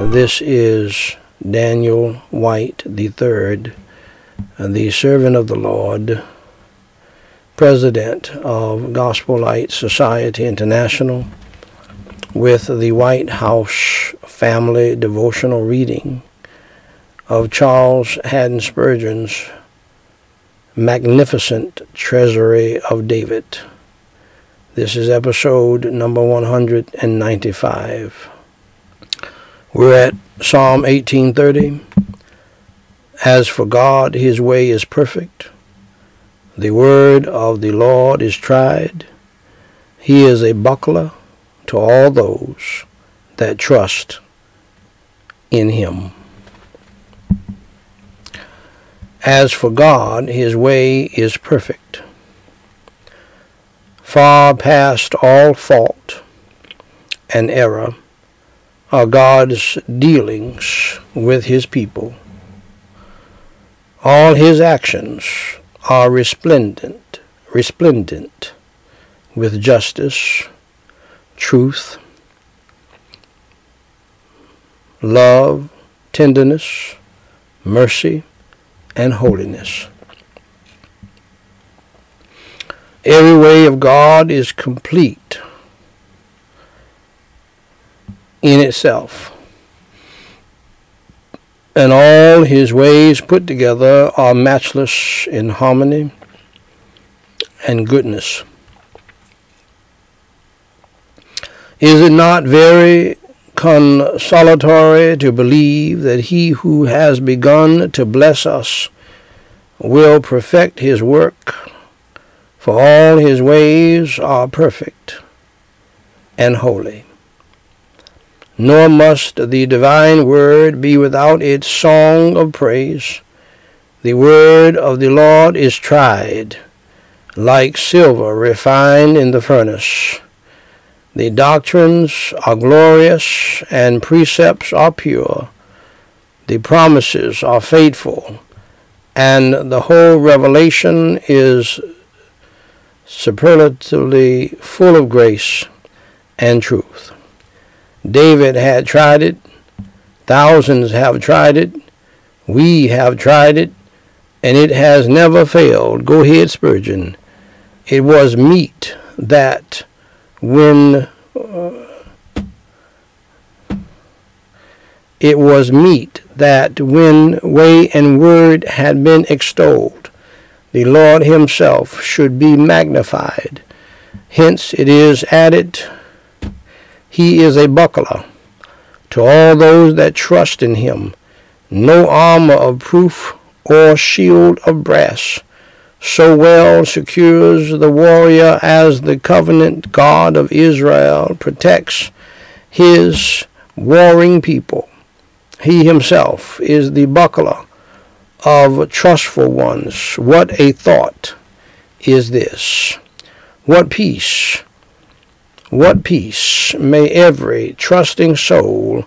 This is Daniel White III, the servant of the Lord, president of Gospel Light Society International, with the White House Family Devotional Reading of Charles Haddon Spurgeon's Magnificent Treasury of David. This is episode number 195. We're at Psalm 1830. As for God, his way is perfect. The word of the Lord is tried. He is a buckler to all those that trust in him. As for God, his way is perfect, far past all fault and error are God's dealings with his people. All his actions are resplendent, resplendent with justice, truth, love, tenderness, mercy, and holiness. Every way of God is complete in itself. And all his ways put together are matchless in harmony and goodness. Is it not very consolatory to believe that he who has begun to bless us will perfect his work, for all his ways are perfect and holy nor must the divine word be without its song of praise. The word of the Lord is tried, like silver refined in the furnace. The doctrines are glorious, and precepts are pure. The promises are faithful, and the whole revelation is superlatively full of grace and truth. David had tried it. Thousands have tried it. We have tried it, and it has never failed. Go ahead, Spurgeon. It was meet that when uh, it was meet that when way and word had been extolled, the Lord himself should be magnified. Hence it is added he is a buckler to all those that trust in him. No armor of proof or shield of brass so well secures the warrior as the covenant God of Israel protects his warring people. He himself is the buckler of trustful ones. What a thought is this! What peace! What peace may every trusting soul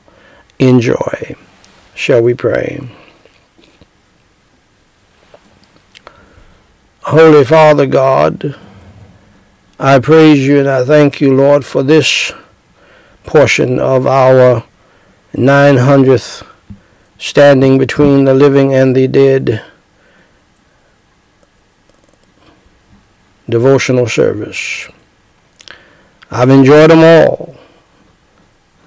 enjoy. Shall we pray? Holy Father God, I praise you and I thank you, Lord, for this portion of our 900th standing between the living and the dead devotional service. I've enjoyed them all.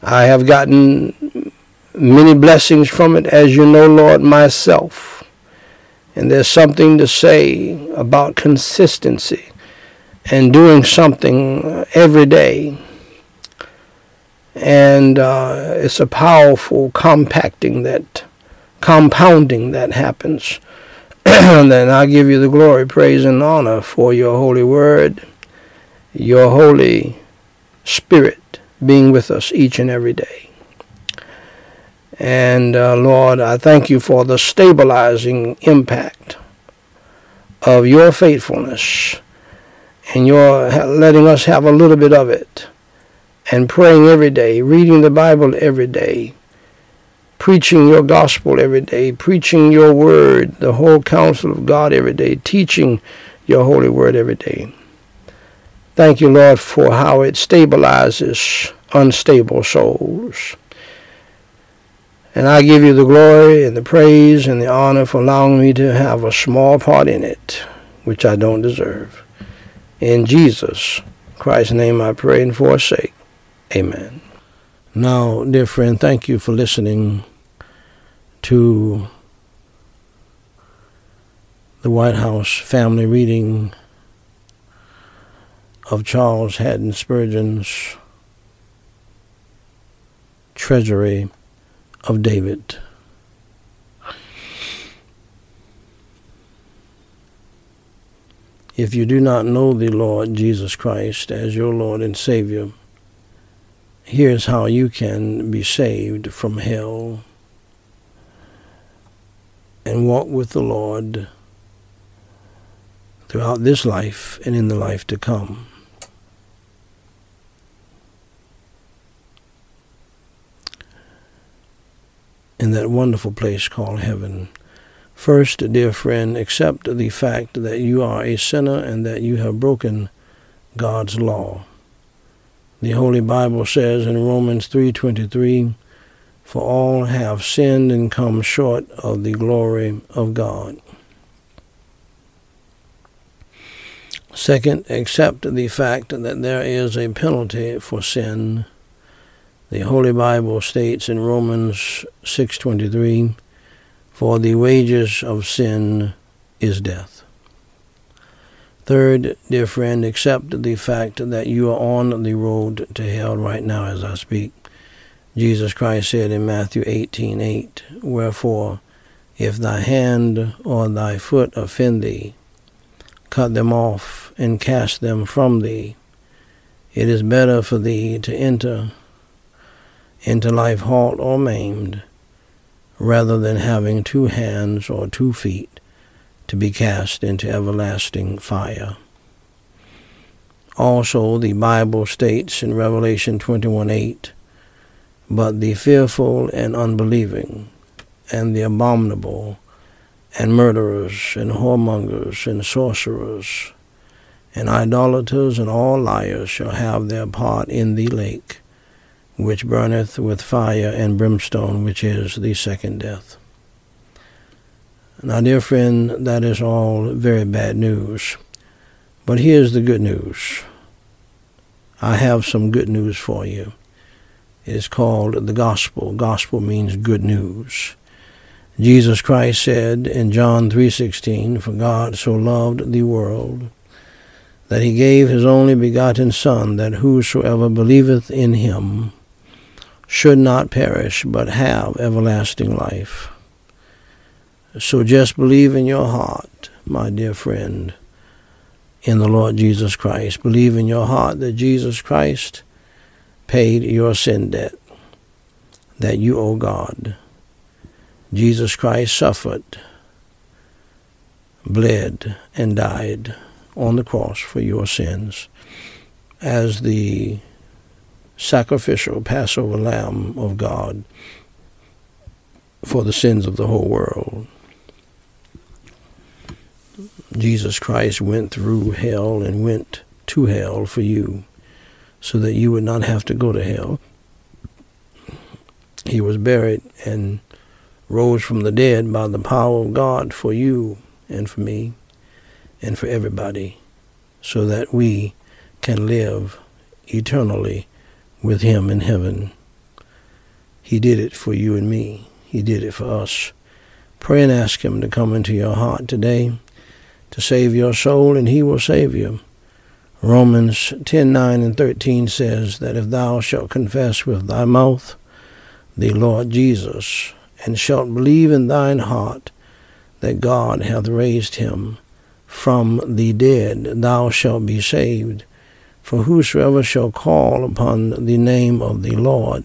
I have gotten many blessings from it, as you know, Lord, myself. And there's something to say about consistency and doing something every day. And uh, it's a powerful compacting that, compounding that happens. and then I give you the glory, praise, and honor for your holy word, your holy Spirit being with us each and every day. And uh, Lord, I thank you for the stabilizing impact of your faithfulness and your letting us have a little bit of it and praying every day, reading the Bible every day, preaching your gospel every day, preaching your word, the whole counsel of God every day, teaching your holy word every day. Thank you, Lord, for how it stabilizes unstable souls. And I give you the glory and the praise and the honor for allowing me to have a small part in it, which I don't deserve. In Jesus Christ's name I pray and forsake. Amen. Now, dear friend, thank you for listening to the White House family reading of Charles Haddon Spurgeon's Treasury of David. If you do not know the Lord Jesus Christ as your Lord and Savior, here's how you can be saved from hell and walk with the Lord throughout this life and in the life to come. In that wonderful place called heaven. First, dear friend, accept the fact that you are a sinner and that you have broken God's law. The Holy Bible says in Romans 3:23, "For all have sinned and come short of the glory of God." Second, accept the fact that there is a penalty for sin. The Holy Bible states in Romans 6:23, "For the wages of sin is death." Third, dear friend, accept the fact that you are on the road to hell right now as I speak. Jesus Christ said in Matthew 18:8, "Wherefore, if thy hand or thy foot offend thee, cut them off and cast them from thee. It is better for thee to enter into life halt or maimed, rather than having two hands or two feet to be cast into everlasting fire. Also, the Bible states in Revelation 21:8, But the fearful and unbelieving, and the abominable, and murderers, and whoremongers, and sorcerers, and idolaters, and all liars shall have their part in the lake, which burneth with fire and brimstone, which is the second death. Now, dear friend, that is all very bad news. But here's the good news. I have some good news for you. It is called the gospel. Gospel means good news. Jesus Christ said in John 3:16, "For God so loved the world that he gave his only begotten son that whosoever believeth in him should not perish but have everlasting life." So just believe in your heart, my dear friend, in the Lord Jesus Christ. Believe in your heart that Jesus Christ paid your sin debt that you owe God. Jesus Christ suffered, bled, and died on the cross for your sins as the sacrificial Passover lamb of God for the sins of the whole world. Jesus Christ went through hell and went to hell for you so that you would not have to go to hell. He was buried and rose from the dead by the power of God for you and for me and for everybody, so that we can live eternally with Him in heaven. He did it for you and me. He did it for us. Pray and ask Him to come into your heart today to save your soul, and He will save you. Romans 10 9 and 13 says that if thou shalt confess with thy mouth the Lord Jesus, and shalt believe in thine heart that God hath raised him from the dead, thou shalt be saved. For whosoever shall call upon the name of the Lord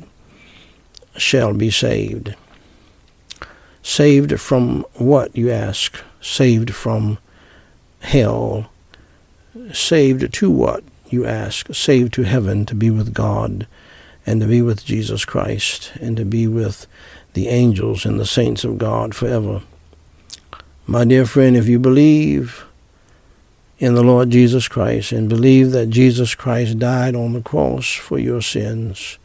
shall be saved. Saved from what, you ask? Saved from hell. Saved to what, you ask? Saved to heaven, to be with God, and to be with Jesus Christ, and to be with the angels and the saints of God forever. My dear friend, if you believe in the Lord Jesus Christ and believe that Jesus Christ died on the cross for your sins,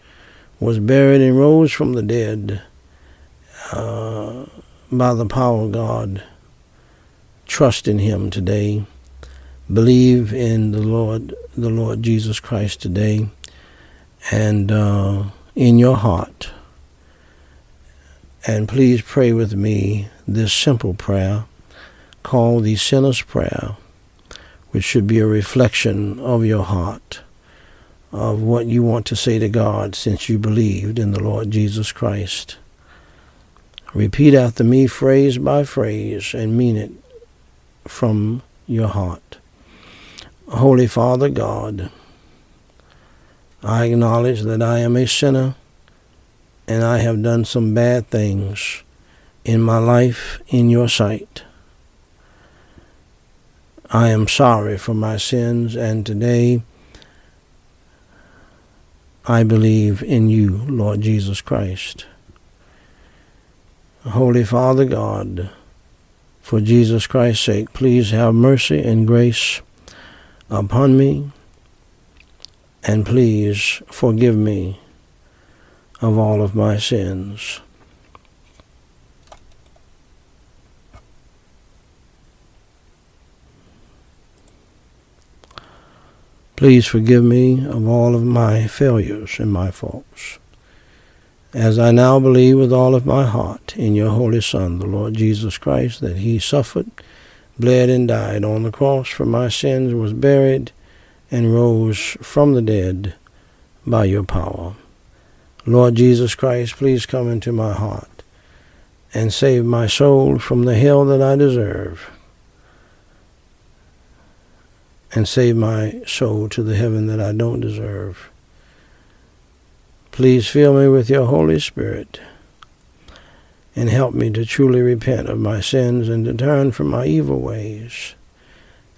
was buried and rose from the dead, uh, by the power of God, trust in Him today. Believe in the Lord, the Lord Jesus Christ today, and uh, in your heart. And please pray with me this simple prayer called the Sinner's Prayer, which should be a reflection of your heart, of what you want to say to God since you believed in the Lord Jesus Christ. Repeat after me phrase by phrase and mean it from your heart. Holy Father God, I acknowledge that I am a sinner and I have done some bad things in my life in your sight. I am sorry for my sins and today I believe in you, Lord Jesus Christ. Holy Father God, for Jesus Christ's sake, please have mercy and grace upon me, and please forgive me of all of my sins. Please forgive me of all of my failures and my faults as I now believe with all of my heart in your Holy Son, the Lord Jesus Christ, that he suffered, bled, and died on the cross for my sins, was buried, and rose from the dead by your power. Lord Jesus Christ, please come into my heart and save my soul from the hell that I deserve, and save my soul to the heaven that I don't deserve. Please fill me with your Holy Spirit and help me to truly repent of my sins and to turn from my evil ways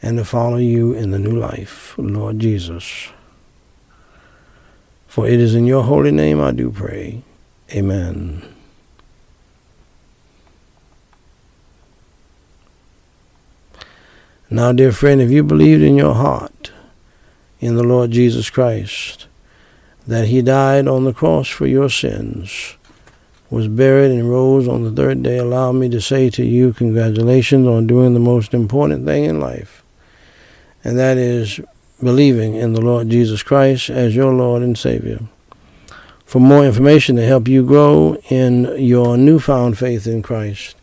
and to follow you in the new life, Lord Jesus. For it is in your holy name I do pray. Amen. Now, dear friend, if you believed in your heart in the Lord Jesus Christ, that he died on the cross for your sins, was buried and rose on the third day, allow me to say to you, congratulations on doing the most important thing in life, and that is believing in the Lord Jesus Christ as your Lord and Savior. For more information to help you grow in your newfound faith in Christ,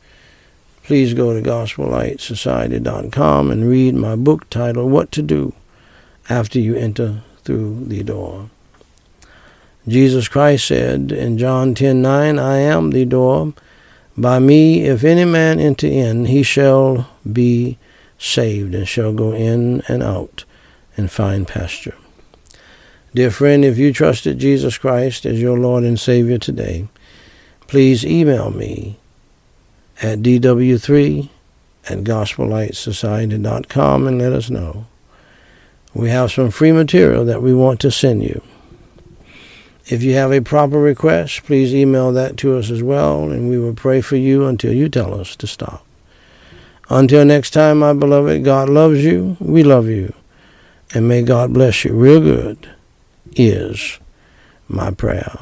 please go to gospellightsociety.com and read my book titled What to Do After You Enter Through the Door. Jesus Christ said in John 10:9, I am the door. By me, if any man enter in, he shall be saved and shall go in and out and find pasture. Dear friend, if you trusted Jesus Christ as your Lord and Savior today, please email me at dw3 at gospellightsociety.com and let us know. We have some free material that we want to send you. If you have a proper request, please email that to us as well, and we will pray for you until you tell us to stop. Until next time, my beloved, God loves you, we love you, and may God bless you real good, is my prayer.